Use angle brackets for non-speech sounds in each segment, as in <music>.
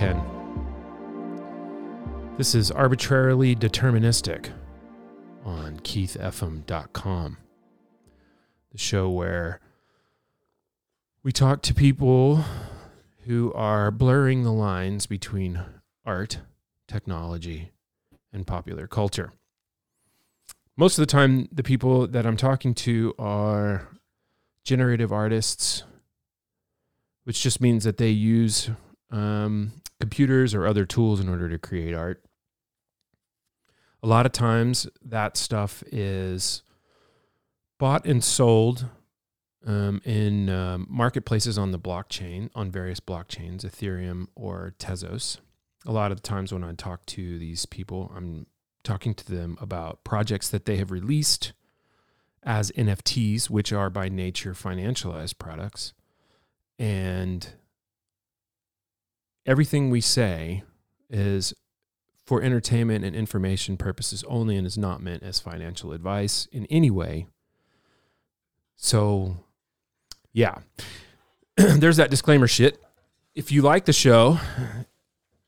Ken. This is arbitrarily deterministic on keithfm.com, the show where we talk to people who are blurring the lines between art, technology, and popular culture. Most of the time, the people that I'm talking to are generative artists, which just means that they use um, computers or other tools in order to create art. A lot of times, that stuff is bought and sold um, in um, marketplaces on the blockchain, on various blockchains, Ethereum or Tezos. A lot of the times when I talk to these people, I'm talking to them about projects that they have released as NFTs, which are by nature financialized products. And everything we say is for entertainment and information purposes only and is not meant as financial advice in any way. So, yeah, <clears throat> there's that disclaimer shit. If you like the show,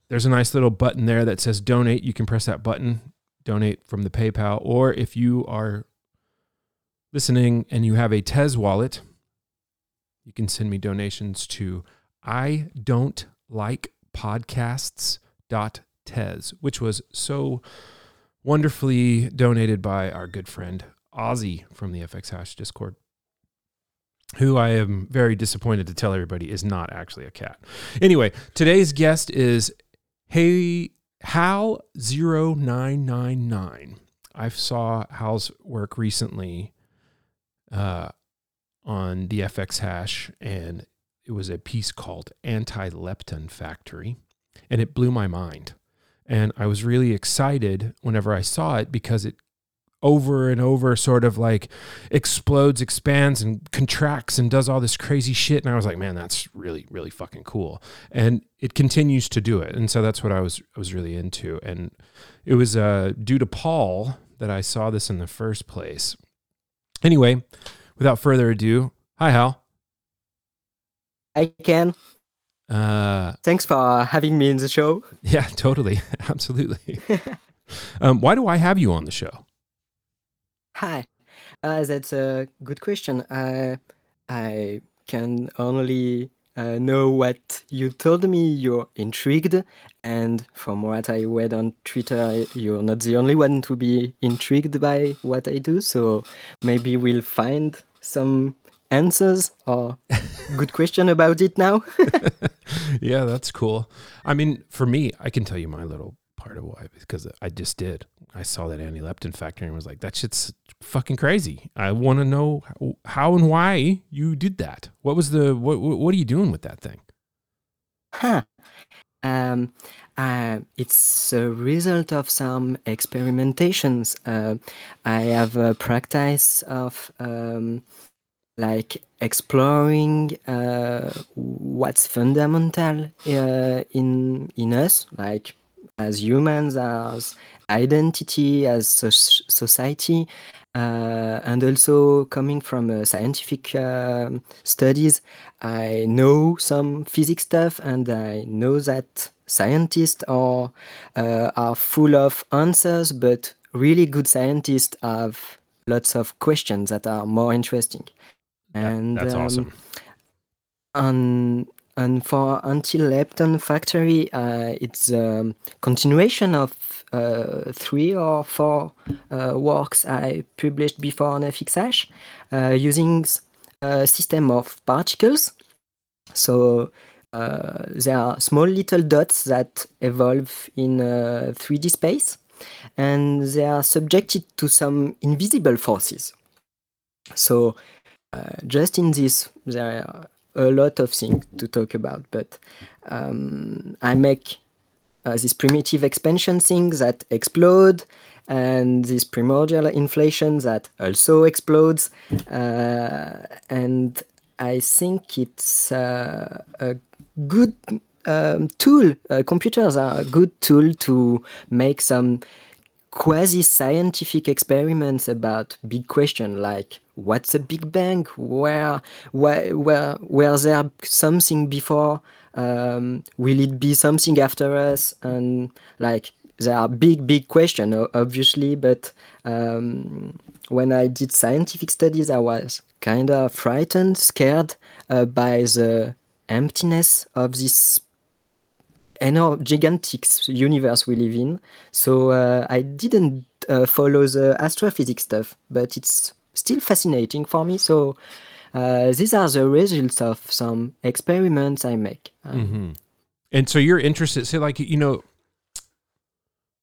there's a nice little button there that says donate. You can press that button, donate from the PayPal. Or if you are listening and you have a Tez wallet, you can send me donations to I don't like podcasts.tez, which was so wonderfully donated by our good friend Ozzy from the FX Hash Discord, who I am very disappointed to tell everybody is not actually a cat. Anyway, today's guest is Hey Hal0999. I saw Hal's work recently uh, on the FX hash, and it was a piece called Anti Lepton Factory, and it blew my mind. And I was really excited whenever I saw it because it over and over sort of like explodes, expands, and contracts and does all this crazy shit. And I was like, man, that's really, really fucking cool. And it continues to do it. And so that's what I was I was really into. And it was uh, due to Paul that I saw this in the first place. Anyway, without further ado, hi Hal. I can. Uh, Thanks for having me in the show. <laughs> yeah, totally, <laughs> absolutely. <laughs> um, why do I have you on the show? Hi. Uh, that's a good question. Uh, I can only uh, know what you told me. You're intrigued, and from what I read on Twitter, you're not the only one to be intrigued by what I do. So maybe we'll find some answers or good question about it now. <laughs> yeah, that's cool. I mean, for me, I can tell you my little part of why because I just did. I saw that Anti Lepton factory and was like, that shit's fucking crazy. I want to know how, how, and why you did that. What was the what? What are you doing with that thing? Huh. Um, uh, it's a result of some experimentations. Uh, I have a practice of um, like exploring uh, what's fundamental uh, in in us, like as humans, as identity, as so- society, uh, and also coming from uh, scientific uh, studies, I know some physics stuff, and I know that scientists are uh, are full of answers, but really good scientists have lots of questions that are more interesting. And that's um, awesome. And and for Anti-Lepton Factory, uh, it's a continuation of uh, three or four uh, works I published before on FXHash uh, using a system of particles. So uh, there are small little dots that evolve in 3D space, and they are subjected to some invisible forces. So uh, just in this, there are a lot of things to talk about, but um, I make uh, this primitive expansion thing that explode and this primordial inflation that also explodes. Uh, and I think it's uh, a good um, tool. Uh, computers are a good tool to make some quasi scientific experiments about big questions like what's a big bang? Where where where where there something before? Um, will it be something after us? And like there are big big questions obviously but um, when i did scientific studies i was kind of frightened scared uh, by the emptiness of this enormous gigantic universe we live in so uh, i didn't uh, follow the astrophysics stuff but it's still fascinating for me so uh, these are the results of some experiments I make. Um, mm-hmm. And so you're interested, say, like, you know,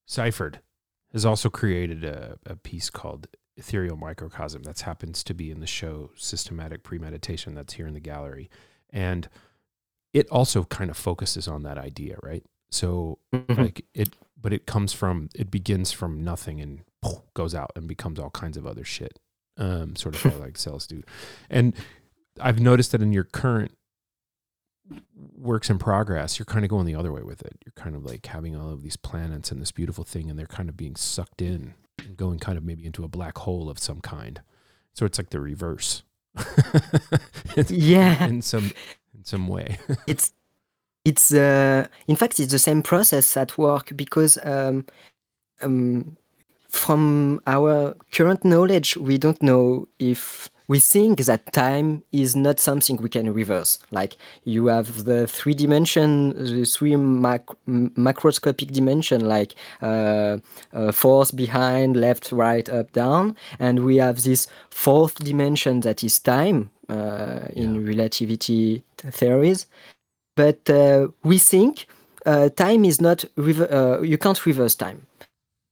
Seifert has also created a, a piece called Ethereal Microcosm that happens to be in the show Systematic Premeditation that's here in the gallery. And it also kind of focuses on that idea, right? So, mm-hmm. like, it, but it comes from, it begins from nothing and <sniffs> goes out and becomes all kinds of other shit um, sort of <laughs> like cells do. And I've noticed that in your current works in progress, you're kind of going the other way with it. You're kind of like having all of these planets and this beautiful thing, and they're kind of being sucked in and going kind of maybe into a black hole of some kind. So it's like the reverse. <laughs> yeah. In some in some way. <laughs> it's it's uh in fact it's the same process at work because um um from our current knowledge, we don't know if we think that time is not something we can reverse. Like you have the three dimension, the three mac- macroscopic dimension, like uh, uh, force behind, left, right, up, down, and we have this fourth dimension that is time uh, in yeah. relativity theories. But uh, we think uh, time is not rever- uh, you can't reverse time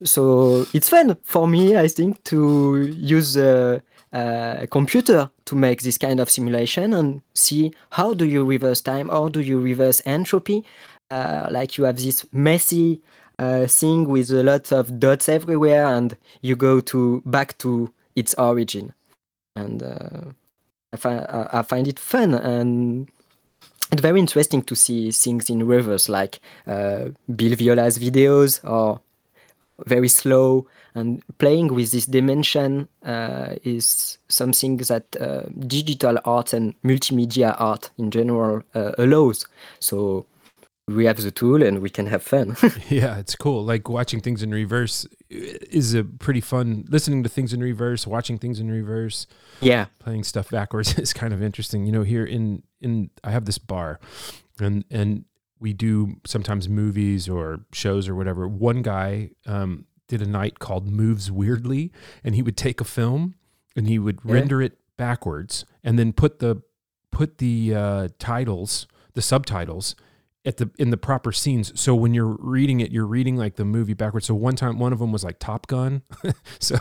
so it's fun for me, I think, to use a, a, computer to make this kind of simulation and see how do you reverse time, or do you reverse entropy. Uh, like you have this messy uh, thing with a lot of dots everywhere, and you go to back to its origin. And uh, I, find, I find it fun and it's very interesting to see things in reverse, like uh, Bill Viola's videos or very slow and playing with this dimension uh, is something that uh, digital art and multimedia art in general uh, allows. So we have the tool and we can have fun <laughs> yeah it's cool like watching things in reverse is a pretty fun listening to things in reverse watching things in reverse yeah playing stuff backwards <laughs> is kind of interesting you know here in in i have this bar and and we do sometimes movies or shows or whatever. One guy um, did a night called Moves Weirdly, and he would take a film and he would yeah. render it backwards and then put the put the uh, titles, the subtitles at the in the proper scenes. So when you're reading it, you're reading like the movie backwards. So one time, one of them was like Top Gun. <laughs> so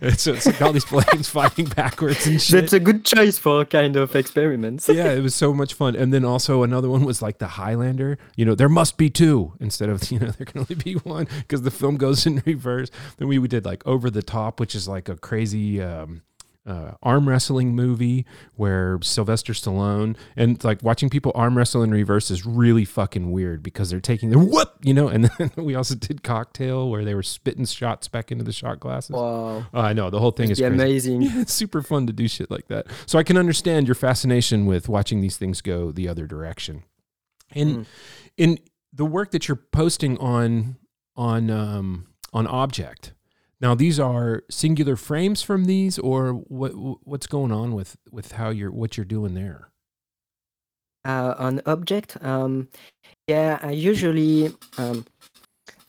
it's, it's like all these <laughs> planes fighting backwards and shit. That's a good choice for kind of experiments. <laughs> yeah, it was so much fun. And then also another one was like the Highlander. You know, there must be two instead of you know there can only be one because the film goes in reverse. Then we, we did like Over the Top, which is like a crazy. Um, uh, arm wrestling movie where Sylvester Stallone and like watching people arm wrestle in reverse is really fucking weird because they're taking their whoop, you know. And <laughs> then we also did Cocktail where they were spitting shots back into the shot glasses. Wow, uh, I know the whole thing it's is amazing. Yeah, <laughs> it's super fun to do shit like that. So I can understand your fascination with watching these things go the other direction. And mm. in the work that you're posting on on um, on objkt now, these are singular frames from these, or what? What's going on with with how you're what you're doing there? Uh, on objkt, um, yeah, I usually um,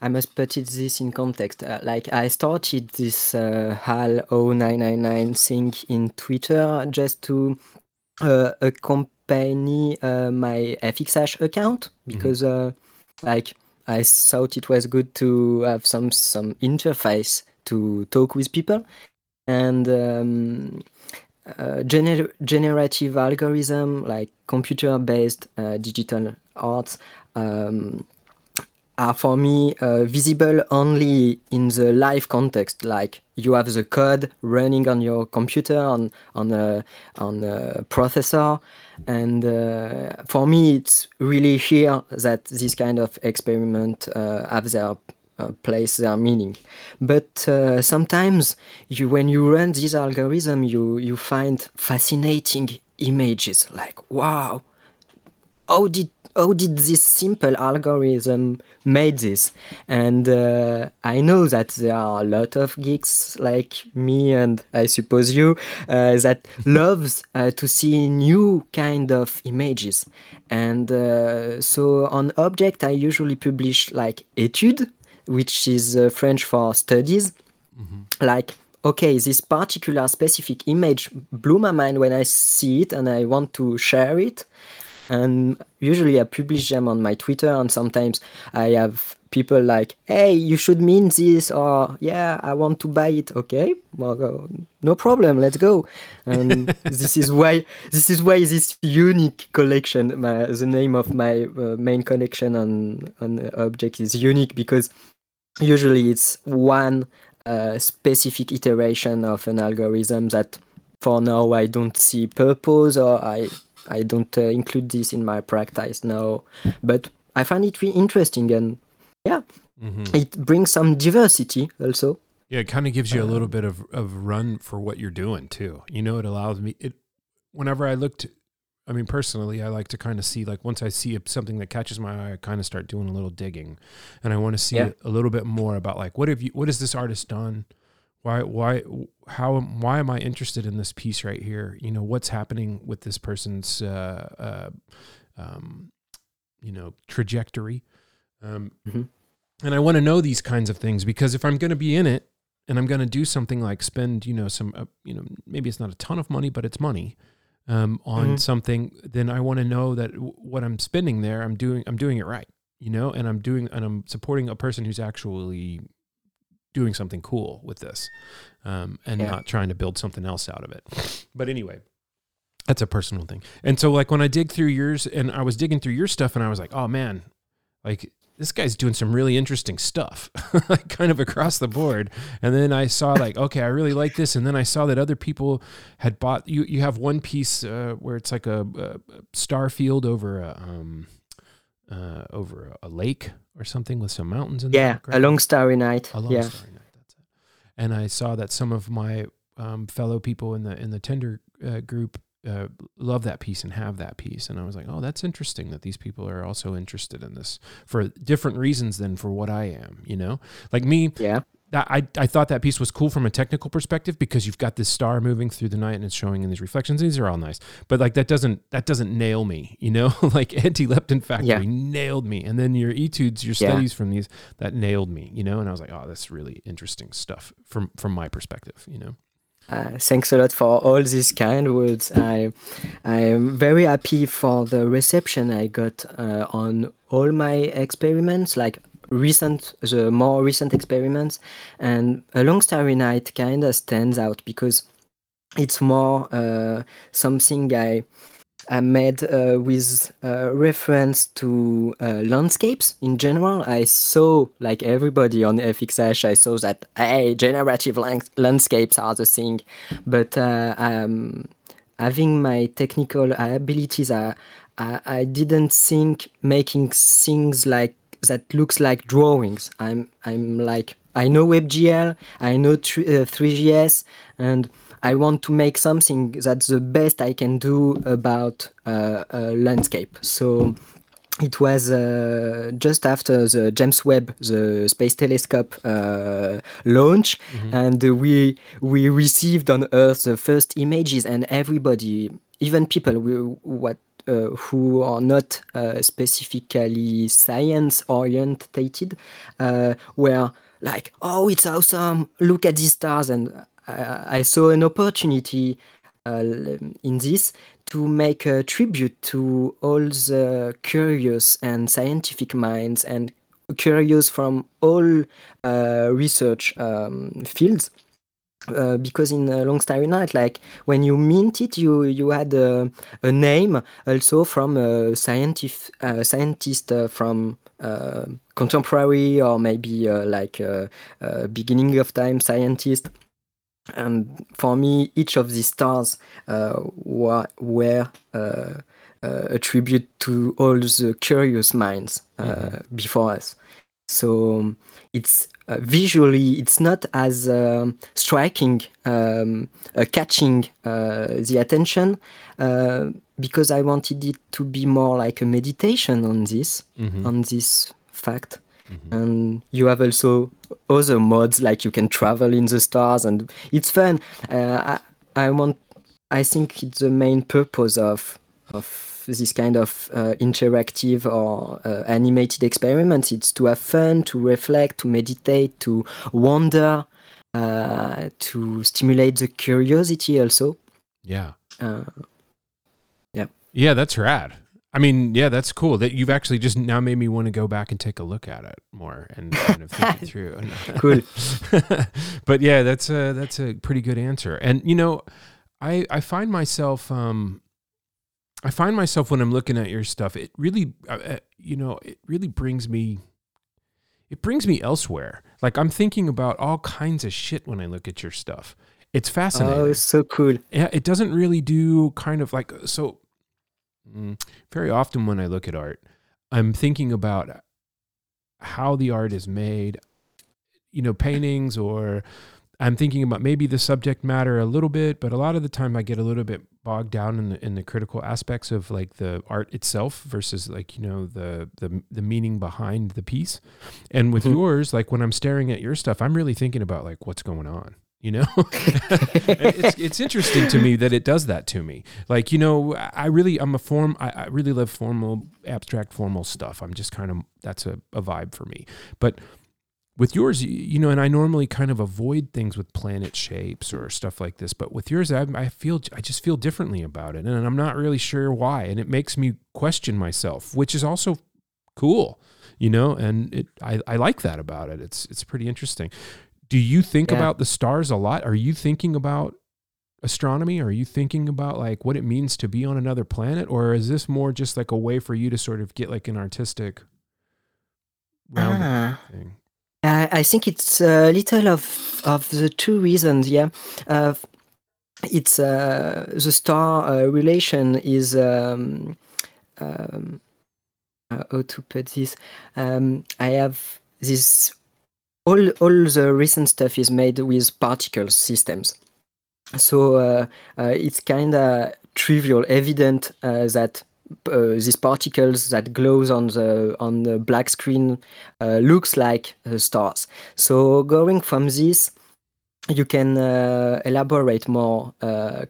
I must put it this in context. Uh, like I started this uh, HAL 0999 thing in Twitter just to uh, accompany uh, my FXH account mm-hmm. because, mm-hmm. like, I thought it was good to have some some interface to talk with people. And um, uh, gener- generative algorithm like computer based uh, digital arts um, are for me uh, visible only in the live context. Like you have the code running on your computer on on a on a processor. And uh, for me it's really here that this kind of experiment uh, have their uh, place their meaning. But uh, sometimes you, when you run this algorithm, you, you find fascinating images like, wow, how did how did this simple algorithm made this? And uh, I know that there are a lot of geeks like me and I suppose you uh, that <laughs> loves uh, to see new kind of images. And so on objkt, I usually publish like Etude, which is uh, French for studies. Mm-hmm. Like okay, this particular specific image blew my mind when I see it and I want to share it. And usually I publish them on my Twitter, and sometimes I have people like, hey, you should mean this, or yeah, I want to buy it. Okay, well, uh, no problem, let's go. And <laughs> this is why this is why this unique collection, my, the name of my uh, main collection on on objkt is unique because usually it's one uh, specific iteration of an algorithm that for now I don't see purpose or I I don't uh, include this in my practice now, but I find it really interesting and yeah, mm-hmm. it brings some diversity also. Yeah, it kind of gives you a little uh, bit of, of run for what you're doing too. You know, it allows me it. Whenever I looked, I mean, personally, I like to kind of see like once I see something that catches my eye, I kind of start doing a little digging, and I want to see yeah. a little bit more about like what have you, what has this artist done, why why how why am i interested in this piece right here you know what's happening with this person's uh, uh, um, you know trajectory um, mm-hmm. and i want to know these kinds of things because if i'm going to be in it and i'm going to do something like spend you know some uh, you know maybe it's not a ton of money but it's money um, on mm-hmm. something then i want to know that w- what i'm spending there i'm doing i'm doing it right you know and i'm doing and i'm supporting a person who's actually doing something cool with this um, and yeah. not trying to build something else out of it. But anyway, that's a personal thing. And so, like, when I dig through yours and I was digging through your stuff and I was like, oh man, like, this guy's doing some really interesting stuff, <laughs> like kind of across the board. And then I saw like, okay, I really like this. And then I saw that other people had bought you. You have one piece uh, where it's like a, a star field over a um, uh, over a lake or something with some mountains in yeah, a long starry night. A long yeah. starry night. That's it. And I saw that some of my um, fellow people in the in the tender uh, group uh, love that piece and have that piece, and I was like, oh, that's interesting that these people are also interested in this for different reasons than for what I am. You know, like me. Yeah. I, I thought that piece was cool from a technical perspective because you've got this star moving through the night and it's showing in these reflections. These are all nice, but like that doesn't that doesn't nail me, you know. <laughs> like Anti-Lepton Factory yeah. nailed me, and then your etudes, your studies yeah. from these that nailed me, you know. And I was like, oh, that's really interesting stuff from from my perspective, you know. Uh, thanks a lot for all these kind words. I I am very happy for the reception I got uh, on all my experiments. Like recent the more recent experiments and a long starry night kind of stands out because it's more uh, something i I made uh, with uh, reference to uh, landscapes in general. I saw, like everybody on FXH, I saw that hey, generative lang- landscapes are the thing. But uh, um, having my technical abilities, I, I, I didn't think making things like that looks like drawings. I'm I'm like I know WebGL, I know three.js, uh, and I want to make something that's the best I can do about uh, a landscape. So it was uh, just after the James Webb, the Space Telescope uh, launch, mm-hmm. and we we received on Earth the first images, and everybody, even people we, what uh, who are not uh, specifically science orientated uh, were like, oh, it's awesome! Look at these stars, and I, I saw an opportunity in this to make a tribute to all the curious and scientific minds and curious from all uh, research um, fields uh, because in uh, Long Starry Night, like when you mint it, you you had a, a name also from a scientist, uh, scientist uh, from uh, contemporary or maybe uh, like beginning of time scientist. And for me, each of these stars were, were a tribute to all the curious minds mm-hmm. before us. So it's uh, visually it's not as um, striking, um, uh, catching uh, the attention uh, because I wanted it to be more like a meditation on this, Mhm. on this fact. Mhm. And you have also other modes like you can travel in the stars, and it's fun. Uh, I, I want. I think it's the main purpose of of this kind of uh, interactive or uh, animated experiments. It's to have fun, to reflect, to meditate, to wonder, uh, to stimulate the curiosity also. Yeah. Uh, Yeah, that's rad. I mean, yeah, that's cool. That you've actually just now made me want to go back and take a look at it more and <laughs> kind of think it through. Cool. <laughs> but yeah, that's a that's a pretty good answer. And you know, I I find myself um I find myself when I'm looking at your stuff, it really uh, uh, you know, it really brings me it brings me elsewhere. Like I'm thinking about all kinds of shit when I look at your stuff. It's fascinating oh, it's so cool. yeah, it doesn't really do kind of like so. Mm, Very often when I look at art, I'm thinking about how the art is made. You know, paintings, or I'm thinking about maybe the subject matter a little bit, but a lot of the time I get a little bit bogged down in the in the critical aspects of like the art itself versus like you know the the the meaning behind the piece. And with Mhm. yours, like when I'm staring at your stuff, I'm really thinking about like what's going on. You know, <laughs> it's it's interesting to me that it does that to me. Like you know, I really I'm a form. I, I really love formal, abstract, formal stuff. I'm just kind of that's a, a vibe for me. But with yours, you know, and I normally kind of avoid things with planet shapes or stuff like this. But with yours, I, I feel I just feel differently about it, and I'm not really sure why. And it makes me question myself, which is also cool, you know. And it I, I like that about it. It's it's pretty interesting. Do you think Yeah. about the stars a lot? Are you thinking about astronomy? Are you thinking about like what it means to be on another planet, or is this more just like a way for you to sort of get like an artistic round Ah. thing? I, I think it's a little of of the two reasons. Yeah, uh, it's uh, the star uh, relation is um, um, uh, how to put this. Um, I have this all all the recent stuff is made with particle systems, so uh, uh, it's kind of trivial, evident uh, that uh, these particles that glows on the on the black screen uh, looks like stars. So going from this, you can uh, elaborate more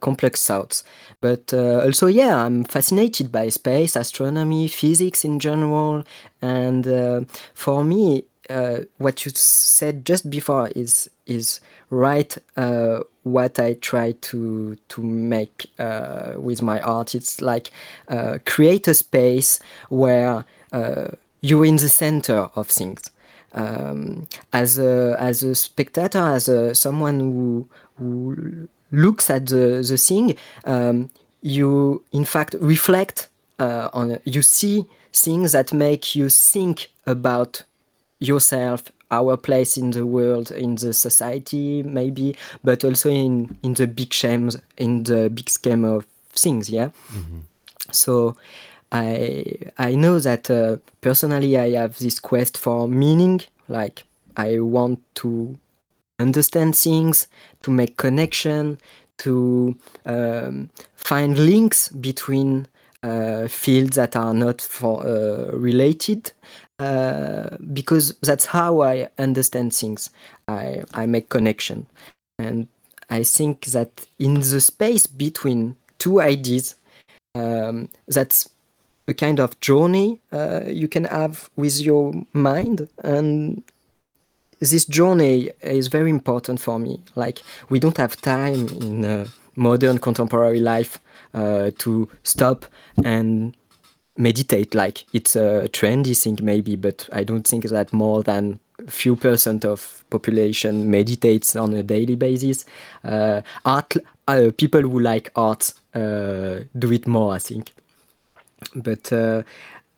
complex thoughts. But also, yeah, I'm fascinated by space, astronomy, physics in general, and for me, uh, what you said just before is is right. Uh, what I try to to make uh, with my art, it's like uh, create a space where uh, you're in the center of things um, as a as a spectator, as a someone who who looks at the the thing, um, you in fact reflect on. You see things that make you think about yourself, our place in the world, in the society, maybe, but also in in the big schemes, in the big scheme of things. Yeah. Mm-hmm. So I I know that uh, personally I have this quest for meaning. Like I want to understand things, to make connection, to um, find links between uh, fields that are not for uh, related. Uh, because that's how I understand things. I I make connection, and I think that in the space between two ideas, um, that's a kind of journey uh, you can have with your mind. And this journey is very important for me. Like we don't have time in uh, modern contemporary life uh, to stop and meditate like it's a trendy thing maybe but i don't think that more than a few percent of population meditates on a daily basis uh, art uh, people who like art uh, do it more i think but uh,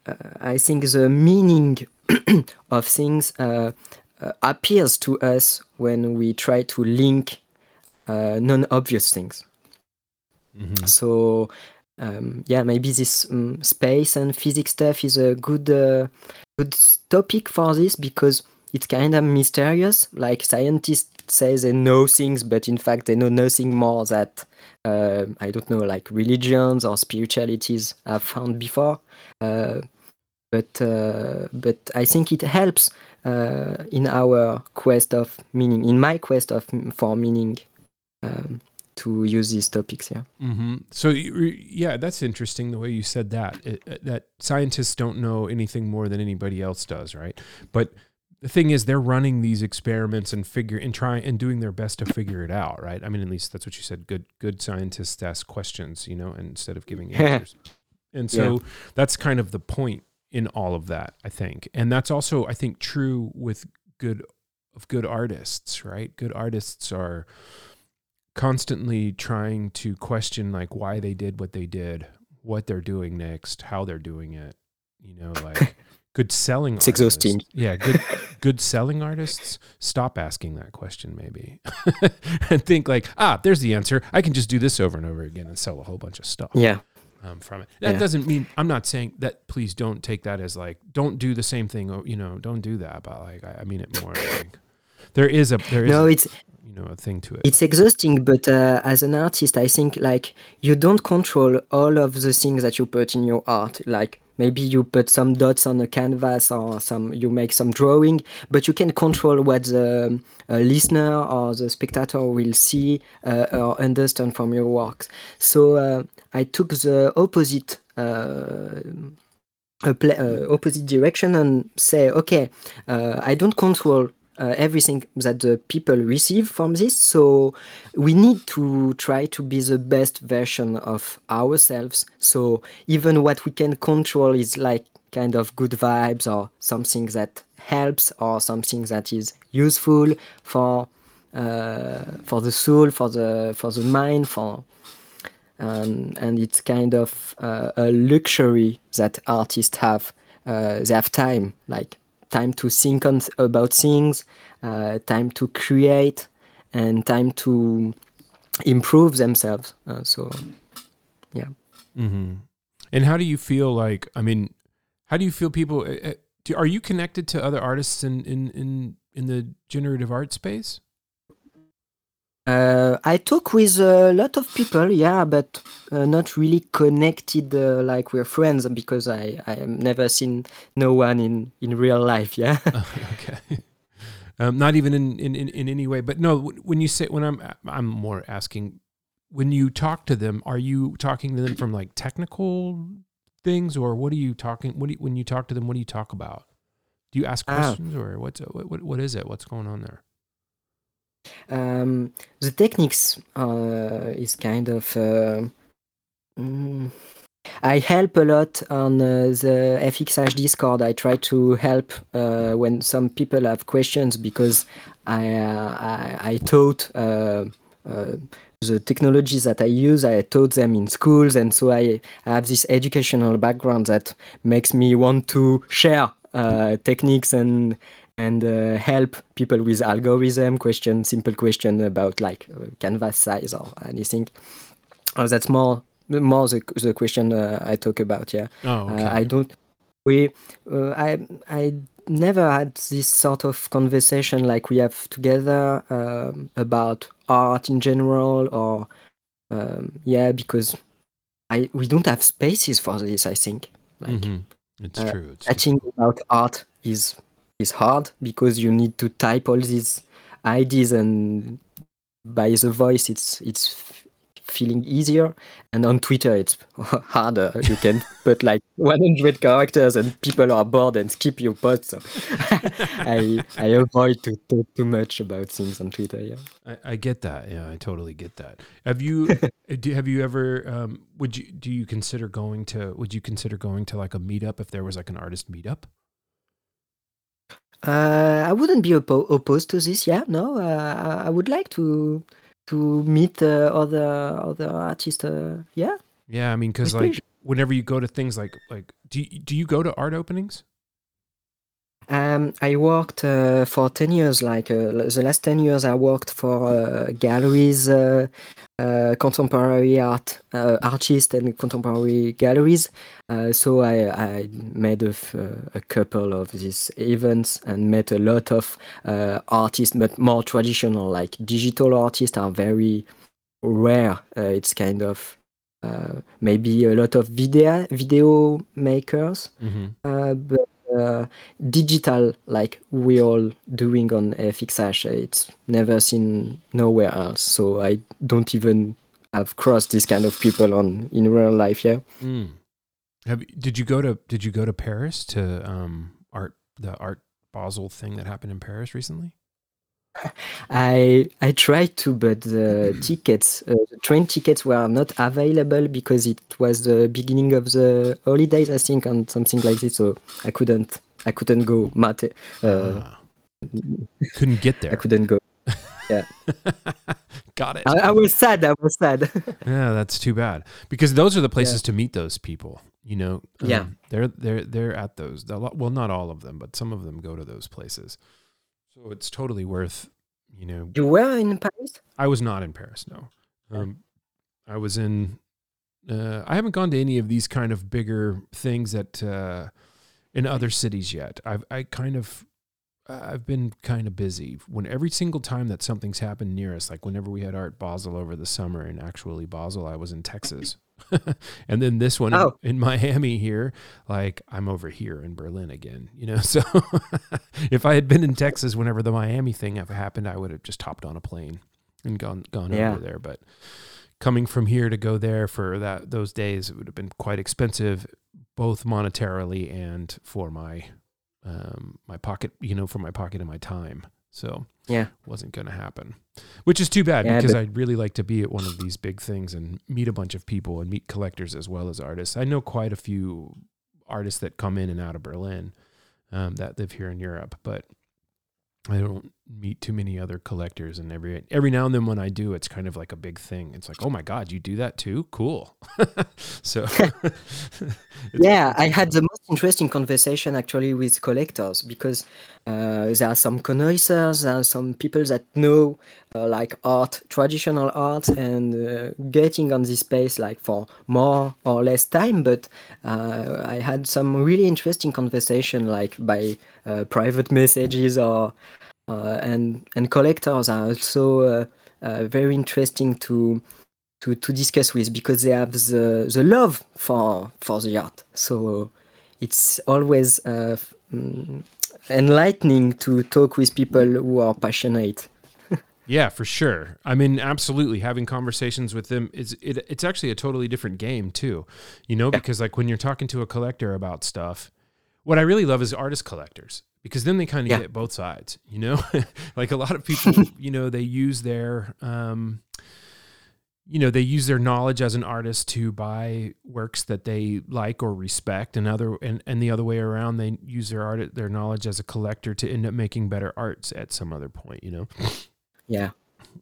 uh, I think the meaning <coughs> of things uh, appears to us when we try to link uh, non-obvious things. Mm-hmm. So um, yeah, maybe this um, space and physics stuff is a good uh, good topic for this because it's kind of mysterious. Like scientists say they know things, but in fact they know nothing more that uh, I don't know, like religions or spiritualities I've found before. Uh, but uh, but I think it helps uh, in our quest of meaning, in my quest of for meaning. Um, to use these topics yeah. Mm-hmm. so yeah that's interesting the way you said that. It, that scientists don't know anything more than anybody else does right? But the thing is they're running these experiments and figure and trying and doing their best to figure it out right? I mean at least that's what you said good good scientists ask questions you know instead of giving <laughs> answers. And so yeah. that's kind of the point in all of that i think. And that's also i think true with good of good artists right? Good artists are constantly trying to question like why they did what they did, what they're doing next, how they're doing it. You know, <laughs> like good selling. It's artists, exhausting. Yeah, good <laughs> good selling artists stop asking that question maybe, <laughs> and think like, ah, there's the answer. I can just do this over and over again and sell a whole bunch of stuff. Yeah. Um, from it. That yeah. doesn't mean I'm not saying that. Please don't take that as like don't do the same thing. Or, you know, don't do that. But like I, I mean it more like there is a there is no. It's know a thing to it. It's exhausting, but uh, as an artist, I think like you don't control all of the things that you put in your art. Like maybe you put some dots on a canvas or some you make some drawing, but you can control what the uh, listener or the spectator will see uh, or understand from your works. So uh, I took the opposite. Uh, uh, opposite direction and say, okay, I don't control uh, everything that the people receive from this. So we need to try to be the best version of ourselves. So even what we can control is like kind of good vibes or something that helps or something that is useful for uh, for the soul, for the for the mind, for um, and it's kind of uh, a luxury that artists have. Uh, they have time, like time to think on, about things, uh, time to create, and time to improve themselves. Uh, so, yeah. Mm-hmm. And how do you feel like? I mean, how do you feel people? Uh, uh do, are you connected to other artists in in in in the generative art space? Uh, I talk with a lot of people, yeah, but uh, not really connected uh, like we're friends because I I have never seen no one in in real life, yeah. <laughs> okay. <laughs> Um, not even in, in, in, in any way, but no. When you say when I'm I'm more asking when you talk to them, are you talking to them from like technical things, or what are you talking? What do you, when you talk to them? What do you talk about? Do you ask ah. questions, or what's what, what what is it? What's going on there? Um, the techniques uh, is kind of. Uh, mm, I help a lot on uh, the FXH Discord. I try to help uh, when some people have questions because I uh, I, I, taught uh, the technologies that I use. I taught them in schools, and so I, I have this educational background that makes me want to share techniques and and uh, help people with algorithm question, simple question about like uh, canvas size or anything. Uh, that's more more the, the question uh, I talk about. Yeah, oh, okay. I don't. We uh, I I never had this sort of conversation like we have together um, about art in general or um, yeah because I we don't have spaces for this. I think. Like, mm-hmm. It's true. It's chatting true. about art is is hard because you need to type all these ideas and by the voice it's it's feeling easier. And on twitter it's <laughs> harder. You can <laughs> put like 100 characters and people are bored and skip your post. So <laughs> i i avoid to talk too much about things on twitter yeah. I, I get that. Yeah i totally get that. Have you do, have you ever um, would you do you consider going to would you consider going to like a meetup if there was like an artist meetup uh, I wouldn't be oppo- opposed to this. Yeah, no, uh, I would like to to meet uh, other other artists. Uh, yeah. Yeah, I mean, because like whenever you go to things like like do you, do you go to art openings? Um, I worked uh, for 10 years, like uh, the last 10 years, I worked for uh, galleries, uh, uh, contemporary art, uh, artists and contemporary galleries. so I, I made a, a, couple of these events and met a lot of artists, but more traditional, like digital artists are very rare. it's kind of maybe a lot of video video makers, mm-hmm. but uh, digital like we all doing on FXH. It's never seen nowhere else. So I don't even have crossed this kind of people on in real life. Yeah. Mm. Have did you go to did you go to Paris to um, art the art Basel thing that happened in Paris recently? I I tried to, but the <clears throat> tickets, uh, the train tickets were not available because it was the beginning of the holidays, I think, and something like this. So I couldn't I couldn't go. Mate, uh, ah. couldn't get there. I couldn't go. <laughs> Yeah, got it. I, I, was sad. I was sad. <laughs> yeah, that's too bad because those are the places yeah. to meet those people. You know, um, yeah, they're they're they're at those. Well, not all of them, but some of them go to those places. So it's totally worth, you know. You were in Paris? I was not in Paris. No, um, I was in. Uh, I haven't gone to any of these kind of bigger things that uh, in other cities yet. I've I kind of I've been kind of busy. When every single time that something's happened near us, like whenever we had Art Basel over the summer, and actually Basel, I was in Texas. <laughs> and then this one oh. in, in, Miami here, like I'm over here in Berlin again, you know. <laughs> So if I had been in Texas whenever the Miami thing ever happened, I would have just hopped on a plane and gone gone yeah. over there. But coming from here to go there for that those days, it would have been quite expensive, both monetarily and for my um, my pocket, you know, for my pocket and my time. So yeah, wasn't going to happen, which is too bad yeah, because I'd really like to be at one of these big things and meet a bunch of people and meet collectors as well as artists. I know quite a few artists that come in and out of Berlin um, that live here in Europe, but I don't meet too many other collectors, and every every now and then when I do, it's kind of like a big thing. It's like, oh my god, you do that too? Cool. <laughs> so, <laughs> yeah, I had the most interesting conversation actually with collectors because uh, there are some connoisseurs, there are some people that know uh, like art, traditional art, and uh, getting on this space like for more or less time. But uh, I had some really interesting conversation like by uh, private <laughs> messages or and and collectors are also uh, uh, very interesting to to to discuss with because they have the the love for for the art. So it's always mm, enlightening to talk with people who are passionate. <laughs> yeah, for sure. I mean, absolutely. Having conversations with them is it, it's actually a totally different game too. You know, because like when you're talking to a collector about stuff, what I really love is artist collectors because then they kind of yeah. get both sides, you know? <laughs> like a lot of people, <laughs> you know, they use their um you know, they use their knowledge as an artist to buy works that they like or respect and other and, and the other way around they use their art their knowledge as a collector to end up making better arts at some other point, you know. Yeah.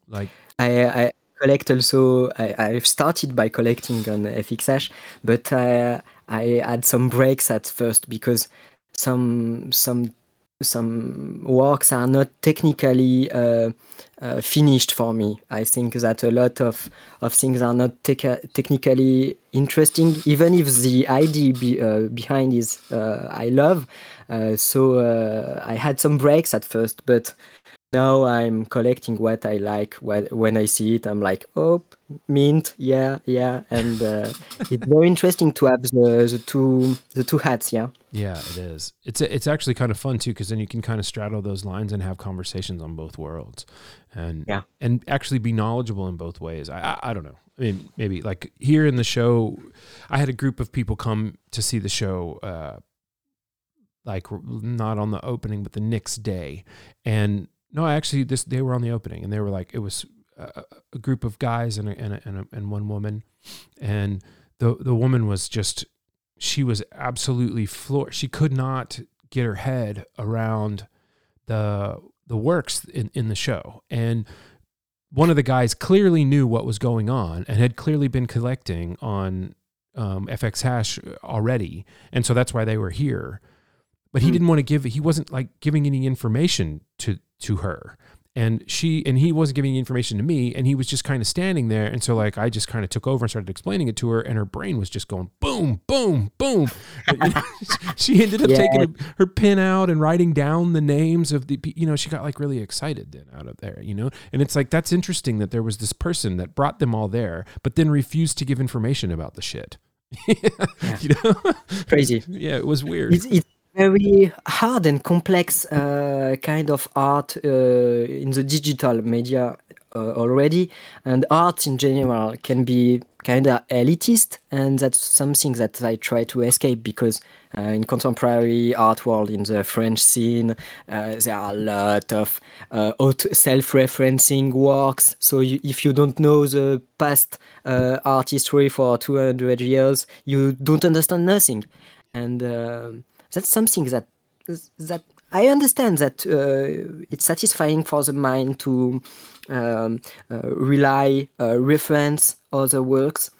Like I I collect also I, I've started by collecting on FXH, but uh, I had some breaks at first because some some some works are not technically uh, uh, finished for me. I think that a lot of, of things are not technically interesting, even if the idea be, uh, behind is uh, I love. Uh, so uh, I had some breaks at first, but now I'm collecting what I like. When I see it, I'm like, oh, mint, yeah, yeah, and uh, <laughs> it's very interesting to have the, the two the two hats. Yeah. Yeah, it is. It's it's actually kind of fun too because then you can kind of straddle those lines and have conversations on both worlds, and yeah, and actually be knowledgeable in both ways. I I, I don't know. I mean, maybe like here in the show, I had a group of people come to see the show. Uh, like not on the opening, but the next day, and no, actually, this they were on the opening, and they were like, it was a, a group of guys and a, and a, and, a, and one woman, and the the woman was just she was absolutely floored. She could not get her head around the the works in, in the show, and one of the guys clearly knew what was going on and had clearly been collecting on um, FX hash already, and so that's why they were here but he Mm. didn't want to give. He wasn't like giving any information to to her, and she and he wasn't giving information to me, and he was just kind of standing there, and so like I just kind of took over and started explaining it to her, and her brain was just going boom, boom, boom. And, <laughs> you know, <laughs> she ended up Yeah. taking her pen out and writing down the names of the, you know, she got like really excited then out of there, you know, and it's like that's interesting that there was this person that brought them all there, but then refused to give information about the shit. <laughs> you know, Crazy. yeah, it was weird. It's, it's very hard and complex uh, kind of art uh, in the digital media uh, already, and art in general can be kind of elitist, and that's something that I try to escape because uh, in contemporary art world, in the French scene, uh, there are a lot of uh, self-referencing works. So you, if you don't know the past art history for 200 years, you don't understand nothing, and um that's something that that I understand that uh, it's satisfying for the mind to um, uh, rely, uh, reference other works,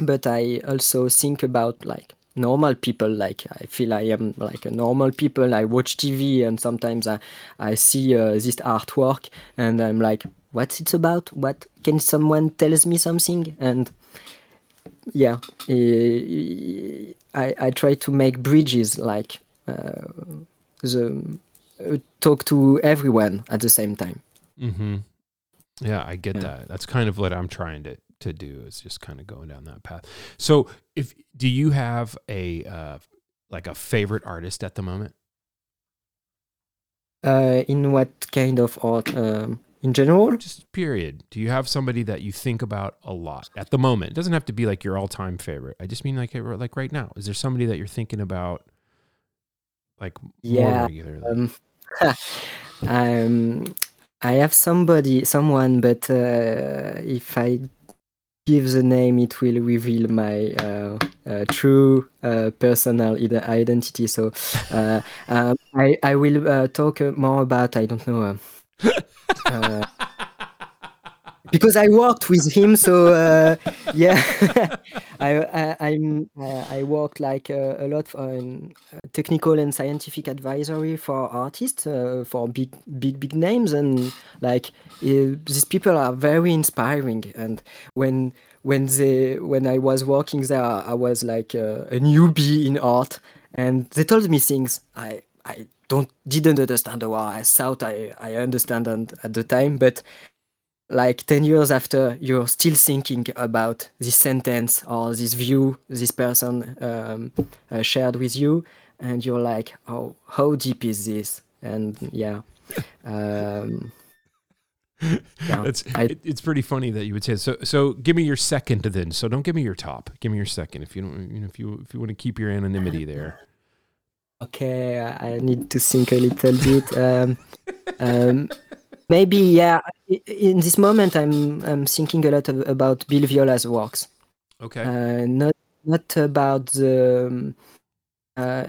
but I also think about like normal people. Like I feel I am like a normal people. I watch TV and sometimes I I see uh, this artwork and I'm like, what's it about? What can someone tells me something? And yeah, eh, I I try to make bridges like uh, the uh, talk to everyone at the same time. Mm-hmm. Yeah, I get Yeah. that. That's kind of what I'm trying to to do is just kind of going down that path. So, if do you have a uh, like a favorite artist at the moment? Uh, in what kind of art? Um, in general? Just period. Do you have somebody that you think about a lot at the moment? It doesn't have to be like your all time favorite. I just mean like like right now. Is there somebody that you're thinking about like more Yeah, regularly? Um, <laughs> um, I have somebody, someone, but uh, if I give the name, it will reveal my uh, uh, true uh, personal ide- identity. So uh, <laughs> um, I I will uh, talk more about I don't know. Uh, because I worked with him, so uh, yeah, <laughs> I, I I'm uh, I worked like uh, a lot on uh, technical and scientific advisory for artists uh, for big big big names, and like uh, these people are very inspiring. And when when they when I was working there, I was like a newbie in art, and they told me things I I don't didn't understand or I thought I I understand and, at the time, but like 10 years after you're still thinking about this sentence or this view this person um, uh, shared with you and you're like oh how deep is this and yeah um, <laughs> yeah It's I- it's pretty funny that you would say so. So give me your second then. So don't give me your top. Give me your second if you don't. You know, if you if you want to keep your anonymity there. Okay i need to think a little bit um, um, maybe yeah in this moment i'm i'm thinking a lot of, about bill viola's works Okay. uh, not not about the um, uh,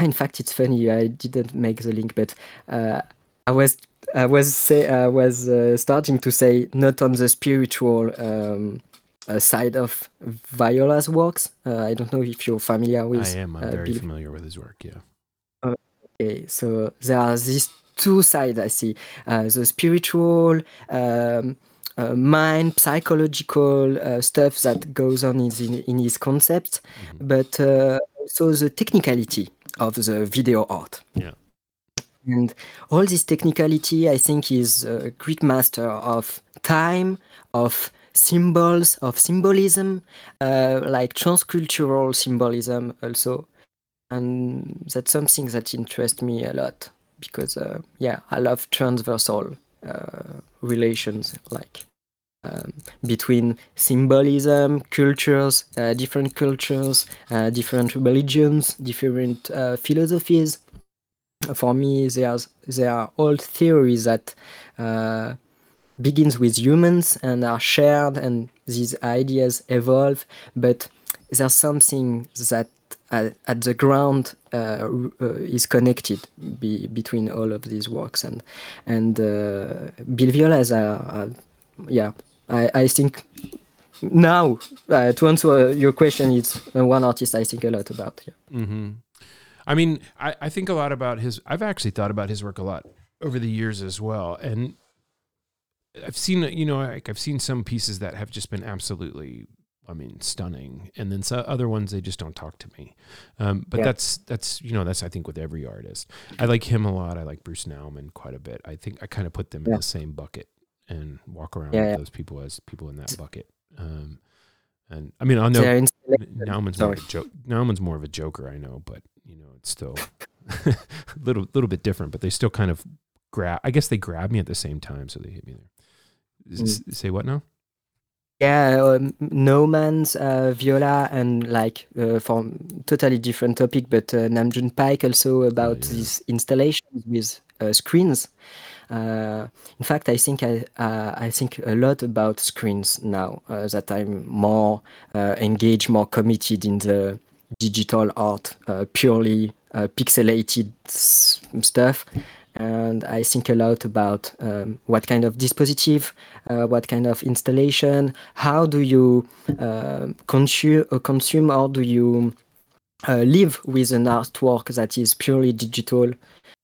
in fact it's funny i didn't make the link but uh, i was i was say i was uh, starting to say not on the spiritual um, uh, side of viola's works uh, i don't know if you're familiar with I am. I'm uh, very Bill- familiar with his work. Yeah. Okay, so there are these two sides I see uh, the spiritual, um, uh, mind, psychological uh, stuff that goes on in, in, in his concepts, Mhm. but uh, also the technicality of the video art. Yeah. And all this technicality, I think, is a great master of time, of symbols, of symbolism, uh, like transcultural symbolism also. And that's something that interests me a lot because uh, yeah i love transversal uh, relations like um, between symbolism cultures uh, different cultures uh, different religions different uh, philosophies. For me there's there are all theories that begins with humans and are shared and these ideas evolve but there's something that at, at the ground uh, uh, is connected be, between all of these works and and uh, Bill Viola is a, a yeah I, I think now uh, to answer your question it's uh, one artist I think a lot about yeah. hmm I mean, I, I think a lot about his. I've actually thought about his work a lot over the years as well, and I've seen you know like I've seen some pieces that have just been absolutely. I mean, stunning, and then some other ones they just don't talk to me. Um, but Yeah. that's that's you know that's I think with every artist. I like him a lot. I like Bruce Nauman quite a bit. I think I kind of put them in the same bucket and walk around Yeah, with yeah. those people as people in that bucket. Um, and I mean, I know Nauman's more of a joke. Nauman's more of a joker, I know, but you know, it's still a <laughs> little little bit different. But they still kind of grab. I guess they grab me at the same time, so they hit me there. Mm. Say what now? Yeah, um, Nauman's, uh, Viola, and like uh, for totally different topic, but uh, Nam June Paik also about yeah. these installations with uh, screens. Uh, in fact, I think I uh, I think a lot about screens now uh, that I'm more uh, engaged, more committed in the digital art, uh, purely uh, pixelated s- stuff. And I think a lot about um, what kind of dispositive, uh, what kind of installation, how do you uh, consume, uh, consume or do you uh, live with an artwork that is purely digital?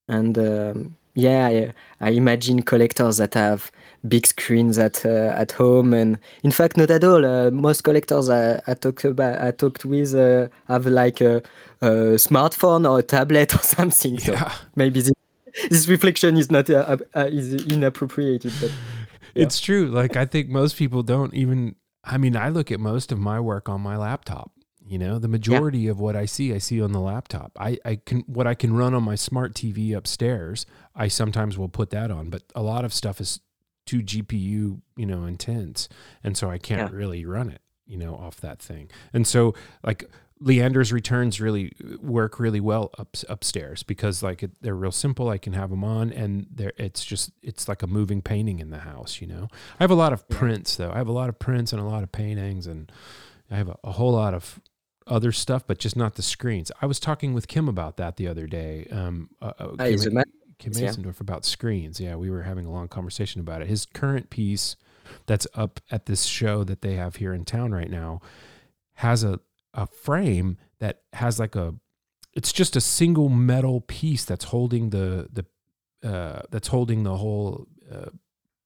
And um, yeah, I, I imagine collectors that have big screens at uh, at home, and in fact, not at all. Uh, most collectors I, I talked about, I talked with, uh, have like a, a smartphone or a tablet or <laughs> something. So Yeah, maybe this, <laughs> this reflection is not uh, uh, is inappropriate, but it's true. Like I think most people don't even. I mean, I look at most of my work on my laptop. You know, the majority of what I see, I see on the laptop. I, I can what I can run on my smart TV upstairs. I sometimes will put that on, but a lot of stuff is too GPU, you know, intense, and so I can't Yeah. really run it, you know, off that thing. And so, like Leander's returns really work really well up, upstairs because like it, they're real simple. I can have them on, and they're it's just it's like a moving painting in the house. You know, I have a lot of prints though. I have a lot of prints and a lot of paintings, and I have a, a whole lot of other stuff, but just not the screens. I was talking with Kim about that the other day. Um, uh, uh, Ah, Kim, he's. Kim yeah. About screens. Yeah, we were having a long conversation about it. His current piece that's up at this show that they have here in town right now has a a frame that has like a it's just a single metal piece that's holding the the uh, that's holding the whole uh,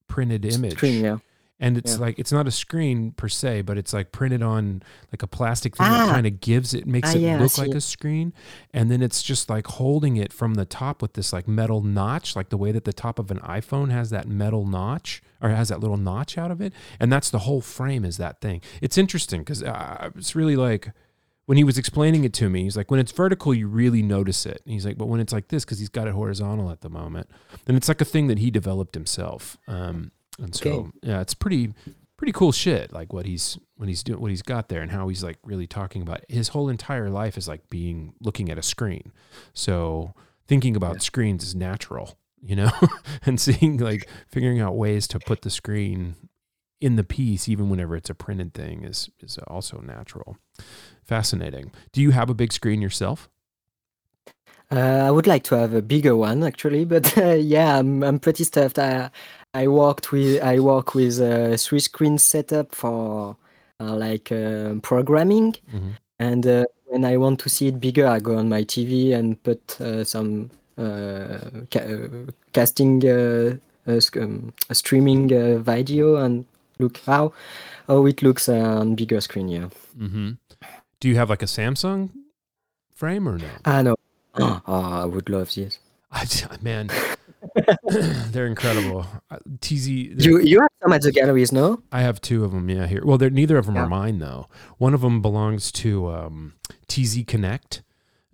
printed image Screen, yeah. And it's Yeah. like it's not a screen per se but it's like printed on like a plastic thing that Ah. kind of gives it makes Ah, it yeah, look like a screen and then it's just like holding it from the top with this like metal notch like the way that the top of an iphone has that metal notch or has that little notch out of it and that's the whole frame is that thing it's interesting because uh, it's really like when he was explaining it to me, he's like, when it's vertical, you really notice it. And he's like, but when it's like this, because he's got it horizontal at the moment, then it's like a thing that he developed himself. Um, and so, Okay. yeah, it's pretty, pretty cool shit. Like what he's when he's doing, what he's got there, and how he's like really talking about his whole entire life is like being looking at a screen. So thinking about Yeah. screens is natural, you know, <laughs> and seeing like figuring out ways to put the screen in the piece, even whenever it's a printed thing, is is also natural. Fascinating. Do you have a big screen yourself? Uh, I would like to have a bigger one actually, but uh, <laughs> yeah, I'm I'm pretty stuffed. I I worked with I work with a three screen setup for uh, like uh, programming, Mhm. and uh, when I want to see it bigger, I go on my TV and put uh, some uh, ca- uh, casting uh, uh, sc- um, a streaming uh, video and look how how it looks on bigger screen. Yeah. Mm-hmm. Do you have like a Samsung frame or no? Ah no. Oh, <clears throat> I would love this. <laughs> I, man, <laughs> they're incredible. Uh, TZ, You you have some at the galleries, no? I have two of them. Yeah, here. Well, they're neither of them Yeah. are mine though. One of them belongs to um, TZ Connect,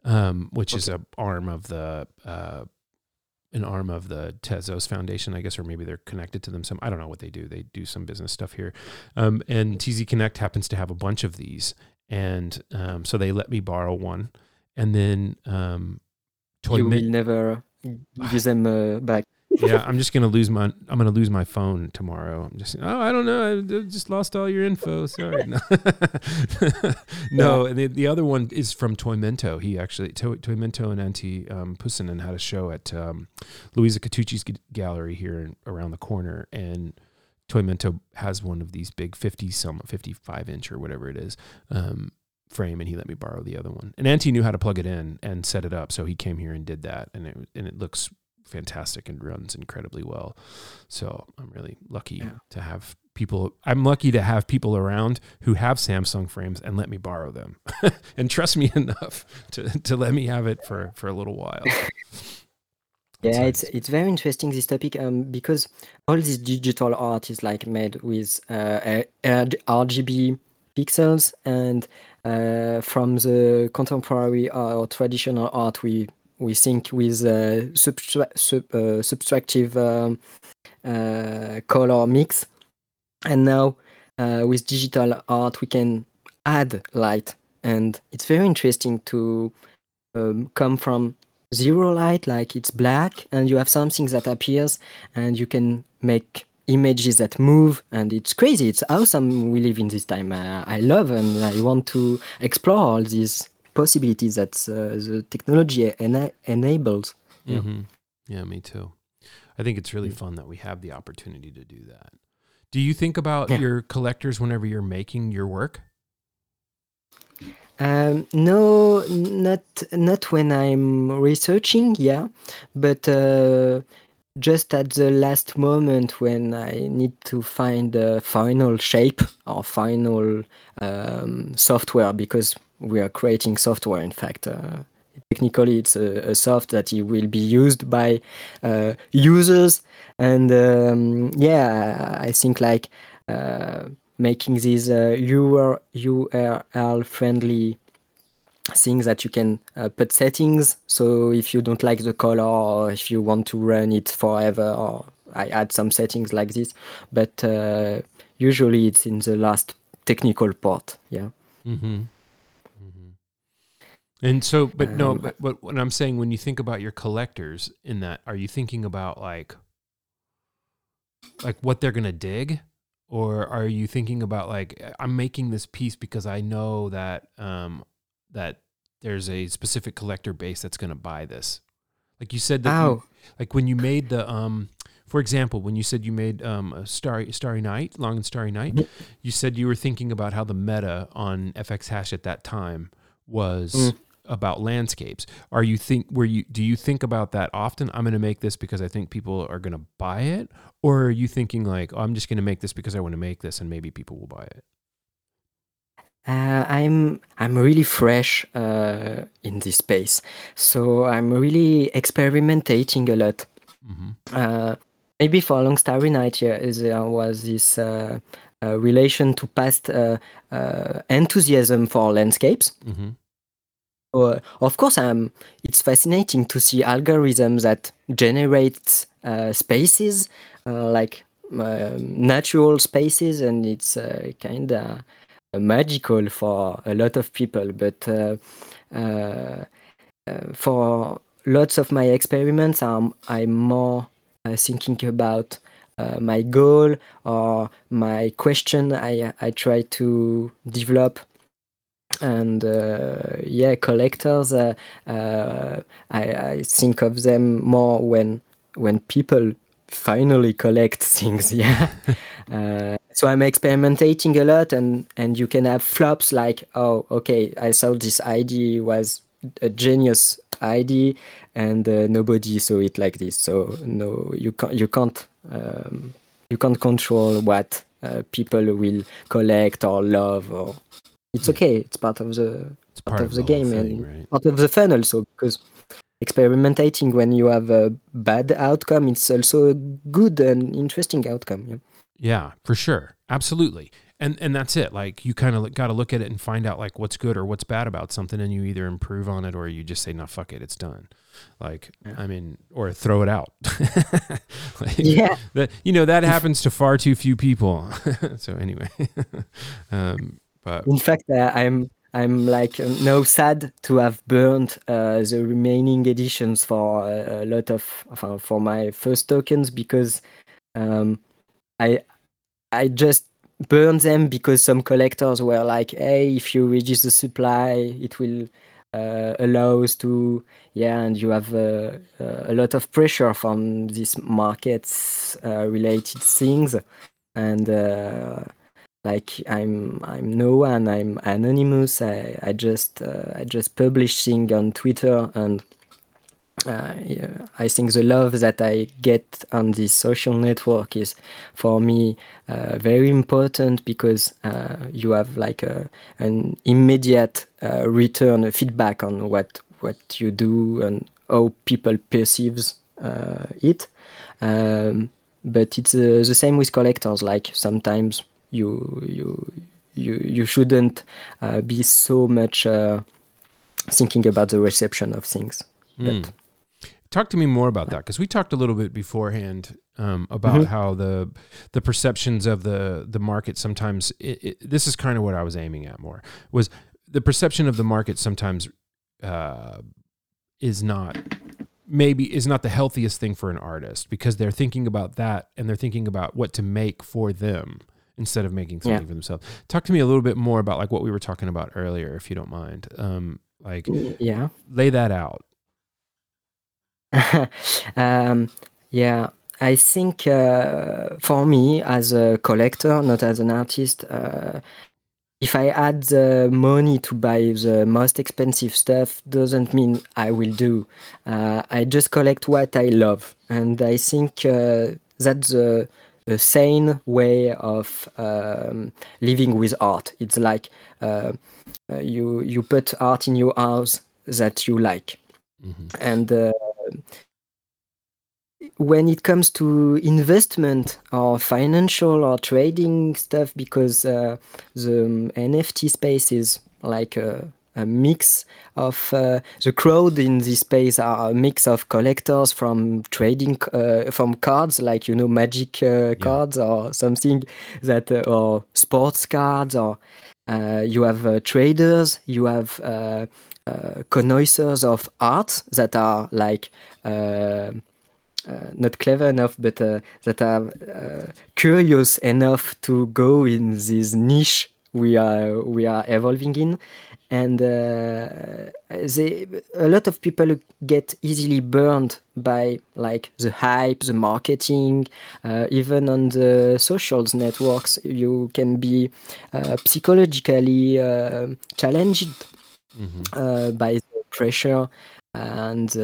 um, which is a arm of the uh, an arm of the Tezos Foundation, I guess, or maybe they're connected to them. Some I don't know what they do. They do some business stuff here, um, and TZ Connect happens to have a bunch of these, and um, so they let me borrow one, and then um, Toy you will never give them uh, back. yeah, I'm just gonna lose my I'm gonna lose my phone tomorrow. I'm just oh I don't know I just lost all your info. Sorry. <laughs> No, no and the, the other one is from Toymento. He actually Toy, Toymento and Antti um, Pussinen had a show at um, Louisa Catucci's g- gallery here in, around the corner, and Toymento has one of these big 50 some 55 inch or whatever it is. Um, frame and he let me borrow the other one. And Antti knew how to plug it in and set it up, so he came here and did that, and it and it looks fantastic and runs incredibly well. So I'm really lucky Yeah. to have people. I'm lucky to have people around who have Samsung frames and let me borrow them <laughs> and trust me <laughs> enough to to let me have it for for a little while. <laughs> Yeah, it's it's very interesting this topic um, because all this digital art is like made with uh, RGB pixels, and uh, from the contemporary or traditional art, we we think with uh, subtra- sub, uh, subtractive um, uh, color mix, and now uh, with digital art, we can add light, and it's very interesting to um, come from zero light like it's black and you have something that appears and you can make images that move and it's crazy it's awesome we live in this time uh, i love and i want to explore all these possibilities that uh, the technology ena- enables Yeah. hmm Yeah, me too. I think it's really Mm. fun that we have the opportunity to do that. Do you think about Yeah. your collectors whenever you're making your work? Um, no, not not when I'm researching, yeah, but uh, just at the last moment when I need to find a final shape or final um, software because we are creating software. In fact, uh, technically, it's a, a soft that it will be used by uh, users, and um, yeah, I think like. Uh, making these uh, URL friendly things that you can uh, put settings. So if you don't like the color or if you want to run it forever, or I add some settings like this. But uh, usually it's in the last technical part. Yeah. Mm-hmm. Mm-hmm. And so, but no, Um, but, but when I'm saying when you think about your collectors in that, are you thinking about like, like what they're gonna dig, or are you thinking about like I'm making this piece because I know that um that there's a specific collector base that's gonna buy this, like you said that you, like when you made the um for example when you said you made um a starry starry night long and starry night you said you were thinking about how the meta on fxhash at that time was Mm. about landscapes. Are you think were you do you think about that often? I'm going to make this because i think people are going to buy it? Or are you thinking like oh, i'm just going to make this because i want to make this and maybe people will buy it Uh, I'm I'm really fresh uh, in this space, so I'm really experimenting a lot. mm-hmm. Uh, maybe for a long starry night, yeah, is- there was this uh, uh, relation to past uh, uh, enthusiasm for landscapes. Mm-hmm. Uh, of course, um, it's fascinating to see algorithms that generate uh, spaces uh, like um natural spaces, and it's uh, kind of magical for a lot of people. But uh, uh, uh, for lots of my experiments, I'm, I'm more thinking about uh, my goal or my question I, I try to develop and uh, yeah collectors uh, I, I think of them more when when people finally collect <laughs> things yeah. Uh, so i'm experimenting a lot and and you can have flops like oh okay i thought this id was a genius id and uh, nobody saw it like this. So no you can't you can't um, you can't control what uh, people will collect or love or it's okay it's part of the it's part, of the, whole game thing, and right. part of the fun also because experimenting when you have a bad outcome it's also a good and interesting outcome yeah. Yeah, for sure. Absolutely. And and that's it. Like you kind of got to look at it and find out like what's good or what's bad about something and you either improve on it or you just say no fuck it, it's done. Like Yeah. I mean or throw it out. <laughs> like, yeah that you know that happens to far too few people. <laughs> so anyway. <laughs> um but in fact uh, i'm i'm like uh, now sad to have burned uh, the remaining editions for uh, a lot of for, my first tokens because um i i just burned them because some collectors were like hey if you reduce the supply it will uh, allow us to yeah and you have uh, uh, a lot of pressure from these markets related things. And like I'm I'm no one. I'm anonymous. I I just uh, I just publish things on Twitter, and uh, I think the love that I get on this social network is for me uh, very important because uh, you have like a, an immediate uh, return a feedback on what what you do and how people perceives uh, it. Um, but it's the same with collectors. Like sometimes you you you you shouldn't uh, be so much uh, thinking about the reception of things. Mm. But, Talk to me more about that because we talked a little bit beforehand um, about mm-hmm. how the the perceptions of the the market sometimes. It, it, this is kind of what I was aiming at more was the perception of the market sometimes uh, is not maybe is not the healthiest thing for an artist because they're thinking about that and they're thinking about what to make for them instead of making something yeah. for themselves. Talk to me a little bit more about like what we were talking about earlier, if you don't mind. Um, like, yeah, lay that out. <laughs> um, yeah, I think uh, for me as a collector, not as an artist, uh, if I add the money to buy the most expensive stuff, doesn't mean I will do. Uh, I just collect what I love, and I think uh, that's a, a, sane way of um, living with art. It's like uh, uh you you put art in your house that you like, mm-hmm. and uh, when it comes to investment or financial or trading stuff, because uh, the um, NFT space is like a, a mix of uh, the crowd in this space are a mix of collectors from trading uh, from cards like you know magic uh, cards yeah. or something that uh, or sports cards or uh, you have traders you have connoisseurs of art that are like uh, not clever enough, but uh, that are uh, curious enough to go in this niche we are we are evolving in and uh, they, a lot of people get easily burned by like the hype the marketing uh, even on the socials networks you can be uh, psychologically challenged mm-hmm. by the pressure and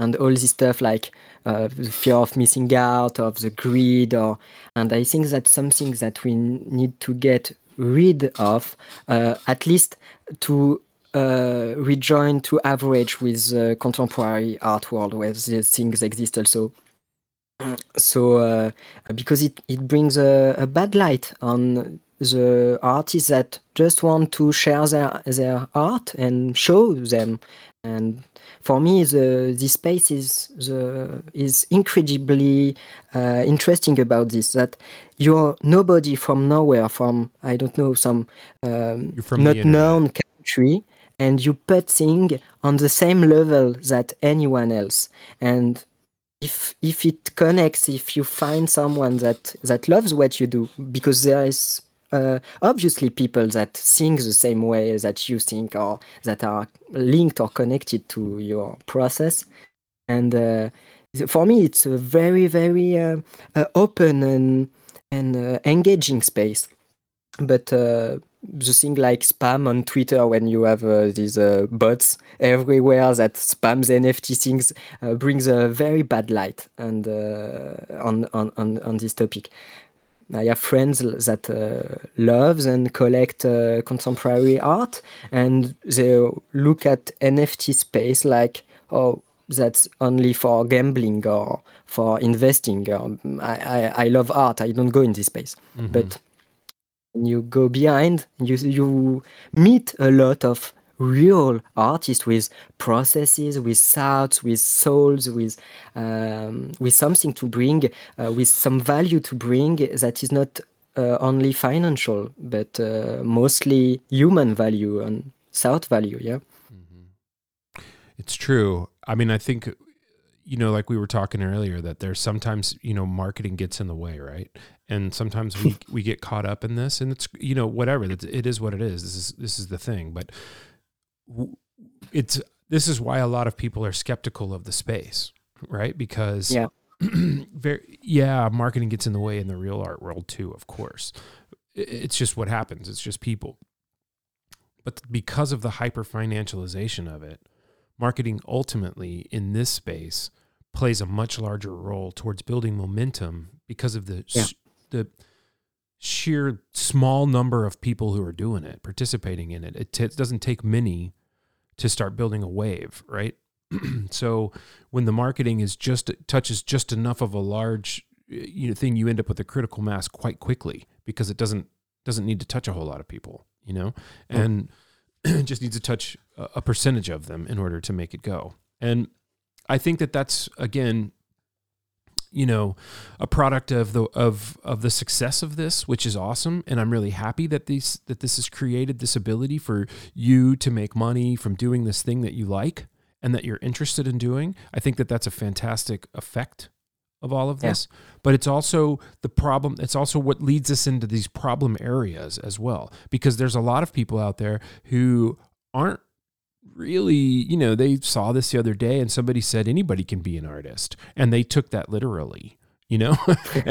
and all this stuff like uh, the fear of missing out, of the greed, or and I think that's something that we need to get rid of, uh, at least to uh, rejoin to average with the contemporary art world where these things exist also. <clears throat> So, uh, because it, it brings a, a bad light on the artists that just want to share their their art and show them and for me, the this space is the is incredibly uh, interesting about this. That you're nobody from nowhere, from I don't know some um, not known country, and you put things on the same level that anyone else. And if if it connects, if you find someone that that loves what you do, because there is uh, obviously people that think the same way that you think or that are linked or connected to your process and uh, for me it's a very very uh, uh open and and uh, engaging space but uh, the thing like spam on Twitter when you have these bots everywhere that spams NFT things brings a very bad light and on, on on on this topic. I have friends that uh, loves and collect uh, contemporary art, and they look at NFT space like, oh, that's only for gambling or for investing. Um, I, I, I love art. I don't go in this space, mm-hmm. but you go behind, you you meet a lot of real artists with processes, with thoughts, with souls, with um, with something to bring, uh, with some value to bring that is not uh, only financial, but uh, mostly human value and thought value. Yeah, mm-hmm. it's true. I mean, I think you know, like we were talking earlier, that there's sometimes you know marketing gets in the way, right? And sometimes we <laughs> we get caught up in this, and it's you know whatever. It is what it is. This is this is the thing, but it's this is why a lot of people are skeptical of the space, right? Because yeah, <clears throat> very yeah, marketing gets in the way in the real art world too, of course. it's just what happens. It's just people. But because of the hyper financialization of it, marketing ultimately in this space plays a much larger role towards building momentum because of the Yeah. the sheer small number of people who are doing it, participating in it. It, t- it doesn't take many to start building a wave, right? <clears throat> so when the marketing is just touches just enough of a large you know thing, you end up with a critical mass quite quickly because it doesn't doesn't need to touch a whole lot of people, you know, Mm. and it <clears throat> just needs to touch a, a percentage of them in order to make it go. And I think that that's again you know a product of the of of the success of this which is awesome. And i'm really happy that these that this has created this ability for you to make money from doing this thing that you like and that you're interested in doing. I think that that's a fantastic effect of all of Yeah. this. But it's also the problem it's also what leads us into these problem areas as well because there's a lot of people out there who aren't really, you know, they saw this the other day and somebody said anybody can be an artist. And they took that literally, you know,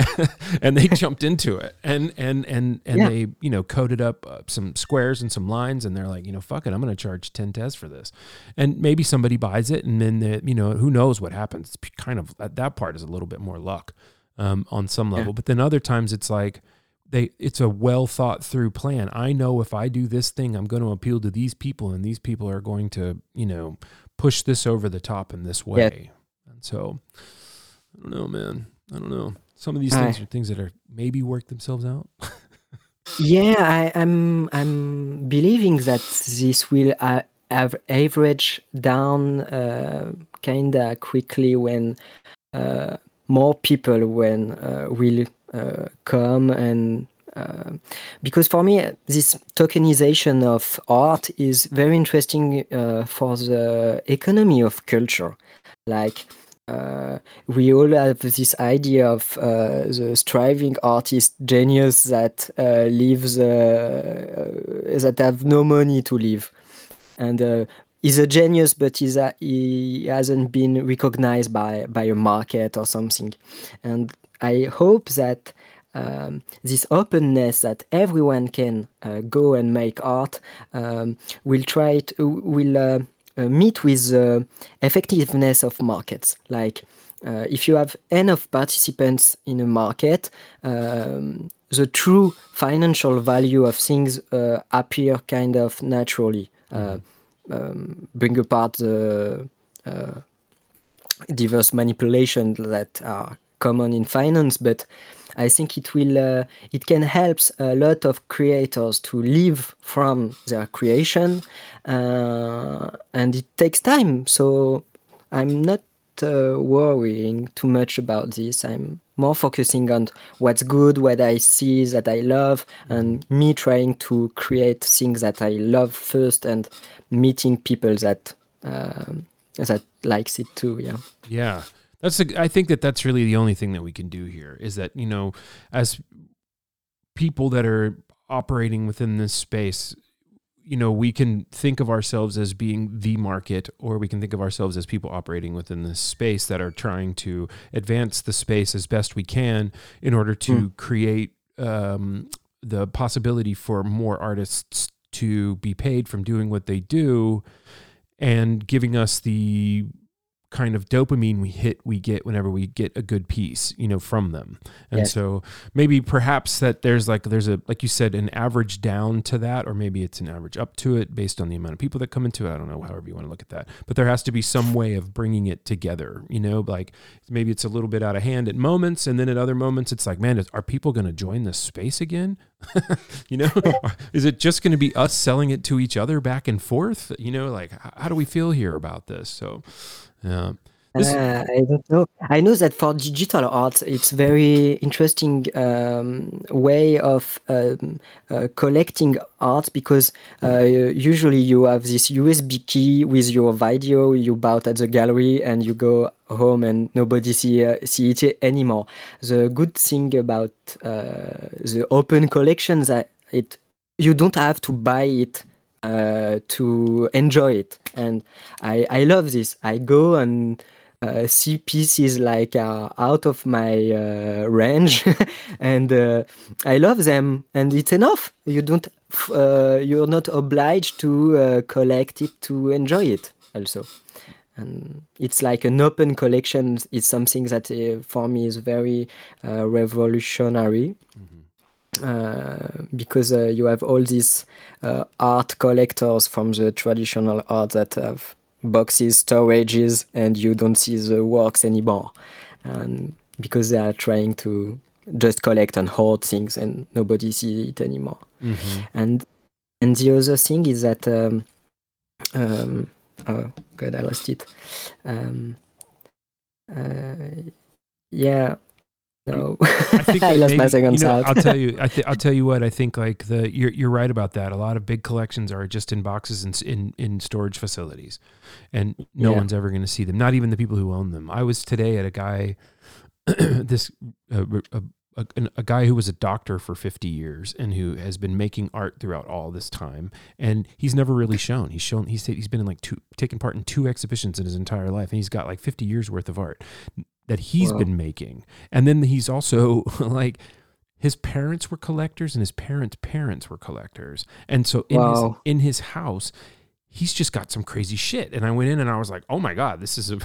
<laughs> and they jumped into it and, and, and, and Yeah. they, you know, coded up uh, some squares and some lines and they're like, you know, fuck it, I'm going to charge 10 tez for this. And maybe somebody buys it and then, the, you know, who knows what happens. It's kind of, that, part is a little bit more luck um, on some Yeah. level. But then other times it's like, they it's a well thought through plan. I know if I do this thing, I'm going to appeal to these people, and these people are going to, you know, push this over the top in this way. And so, I don't know, man. I don't know. Some of these things I- are things that are maybe work themselves out. <laughs> Yeah, I, I'm I'm believing that this will uh, have average down uh, kinda quickly when uh, more people when uh, will come and uh, because for me this tokenization of art is very interesting uh, for the economy of culture. Like uh, we all have this idea of uh, the striving artist genius that uh, lives uh, uh, that have no money to live. And uh, he's a genius but he's a, he hasn't been recognized by by a market or something. And i hope that um, this openness that everyone can uh, go and make art um, will try to will uh, uh, meet with the effectiveness of markets. Like uh, if you have enough participants in a market um, the true financial value of things uh, appear kind of naturally um, bring apart the diverse manipulations that are common in finance but i think it will uh, it can help a lot of creators to live from their creation uh, and it takes time. So i'm not uh, worrying too much about this. I'm more focusing on what's good what i see that i love and me trying to create things that i love first and meeting people that um, that likes it too yeah. Yeah. That's I think that that's really the only thing that we can do here is that, you know, as people that are operating within this space, you know, we can think of ourselves as being the market, or we can think of ourselves as people operating within this space that are trying to advance the space as best we can in order to Mm. create um, the possibility for more artists to be paid from doing what they do and giving us the kind of dopamine we hit we get whenever we get a good piece you know from them. And Yes. so maybe perhaps that there's like there's a like you said an average down to that or maybe it's an average up to it based on the amount of people that come into it. I don't know however you want to look at that. But there has to be some way of bringing it together you know like maybe it's a little bit out of hand at moments and then at other moments it's like man is, are people going to join this space again? <laughs> You know <laughs> is it just going to be us selling it to each other back and forth? You know like how do we feel here about this? So yeah Uh, I don't know. I know that for digital art, it's very interesting um, way of um, uh, collecting art because uh, usually you have this USB key with your video you bought at the gallery and you go home and nobody see uh, see it anymore. The good thing about uh, the open collection that it you don't have to buy it uh, to enjoy it, and I I love this. I go and uh, see pieces like uh, out of my uh, range, <laughs> and uh, I love them, and it's enough. You don't, you're not obliged to collect it to enjoy it. Also, and it's like an open collection. It's something that for me is very revolutionary. Uh, because uh, you have all these uh, art collectors from the traditional art that have boxes, storages, and you don't see the works anymore. And because they are trying to just collect and hoard things and nobody sees it anymore. Mm-hmm. And and the other thing is that um, um, oh god, I lost it. Um, uh, yeah, no, <laughs> I think I lost maybe, my second you know, I'll tell you. <laughs> I th- I'll tell you what. I think like the you're you're right about that. A lot of big collections are just in boxes and in in storage facilities, and no yeah. one's ever going to see them. Not even the people who own them. I was today at a guy, <clears throat> this uh, a, a, a, guy who was a doctor for 50 years and who has been making art throughout all this time and he's never really shown he's shown he's, he's been in like two taken part in two exhibitions in his entire life and he's got like 50 years worth of art that he's wow. been making. And then he's also <laughs> like his parents were collectors and his parents' parents were collectors. And so in wow. his in his house, he's just got some crazy shit. And I went in and I was like, "Oh my god, this is a,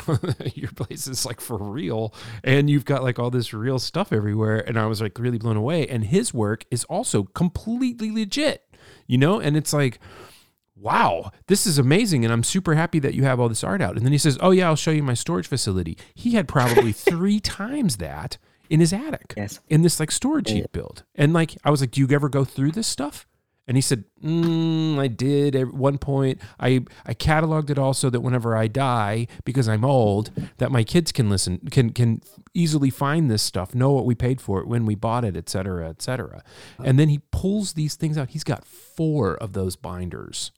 <laughs> your place is like for real." And you've got like all this real stuff everywhere and I was like really blown away. And his work is also completely legit. You know? And it's like wow, this is amazing. And I'm super happy that you have all this art out. And then he says, oh, yeah, I'll show you my storage facility. He had probably <laughs> three times that in his attic yes. in this like storage yeah. heap build. And like, I was like, do you ever go through this stuff? And he said, mm, I did at one point. I, I cataloged it all so that whenever I die, because I'm old, that my kids can listen, can can easily find this stuff, know what we paid for it, when we bought it, et cetera, et cetera. And then he pulls these things out. He's got four of those binders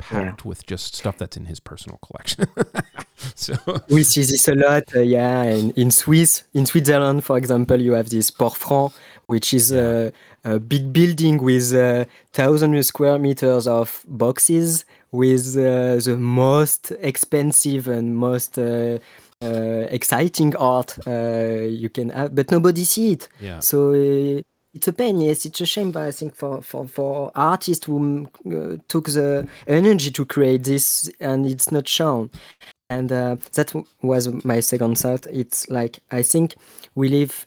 packed yeah. with just stuff that's in his personal collection. <laughs> so we see this a lot, uh, yeah. In, in Swiss, in Switzerland, for example, you have this Port Franc, which is a, a big building with uh, thousand square meters of boxes with uh, the most expensive and most uh, uh, exciting art uh, you can have, but nobody see it. Yeah. So uh, it's a pain, yes. It's a shame, but I think for for for artists who uh, took the energy to create this and it's not shown, and uh, that was my second thought. It's like I think we live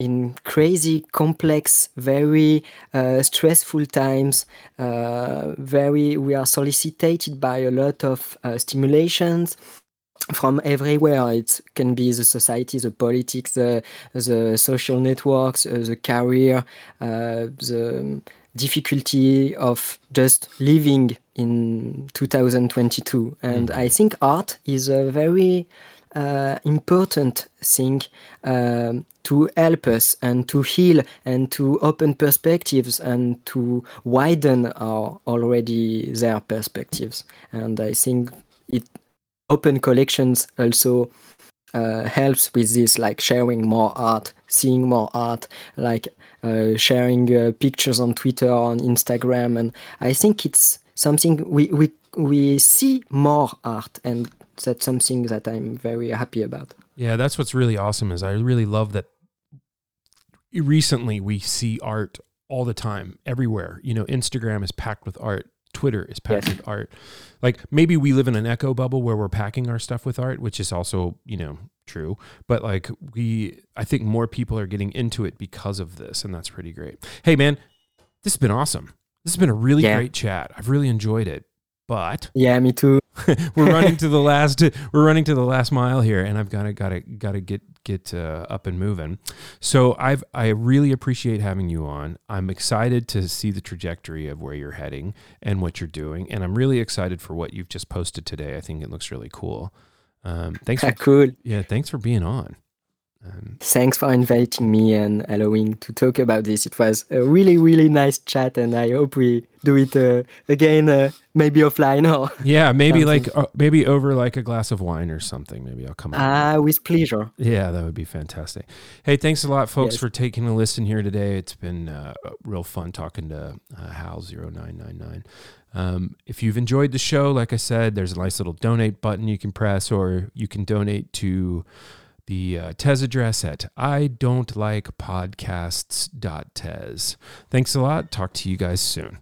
in crazy, complex, very uh, stressful times. Uh, very, we are solicited by a lot of uh, stimulations from everywhere. It can be the society, the politics, the, the social networks, uh, the career, uh, the difficulty of just living in 2022. And mm. I think art is a very uh, important thing um, to help us and to heal and to open perspectives and to widen our already there perspectives. And I think it open collections also uh, helps with this, like sharing more art, seeing more art, like uh, sharing uh, pictures on Twitter, on Instagram, and I think it's something we we we see more art, and that's something that I'm very happy about. Yeah, that's what's really awesome. Is I really love that. Recently, we see art all the time, everywhere. You know, Instagram is packed with art. Twitter is packed yes. with art. Like maybe we live in an echo bubble where we're packing our stuff with art, which is also, you know, true. But like we I think more people are getting into it because of this and that's pretty great. Hey man, this has been awesome. This has been a really yeah. great chat. I've really enjoyed it. But yeah, me too. <laughs> we're running to <laughs> the last. We're running to the last mile here, and I've got to got to got to get get uh, up and moving. So I've I really appreciate having you on. I'm excited to see the trajectory of where you're heading and what you're doing, and I'm really excited for what you've just posted today. I think it looks really cool. Um, thanks. <laughs> For, cool. Yeah, thanks for being on. And Thanks for inviting me and allowing to talk about this. It was a really, really nice chat, and I hope we do it uh, again, uh, maybe offline or <laughs> yeah, maybe like uh, maybe over like a glass of wine or something. Maybe I'll come. ah, with pleasure. Yeah, that would be fantastic. Hey, thanks a lot, folks, Yes. for taking a listen here today. It's been uh, real fun talking to uh, HAL09999. Um, if you've enjoyed the show, like I said, there's a nice little donate button you can press, or you can donate to the uh, Tez address at I don't like podcasts.tez. Thanks a lot. Talk to you guys soon.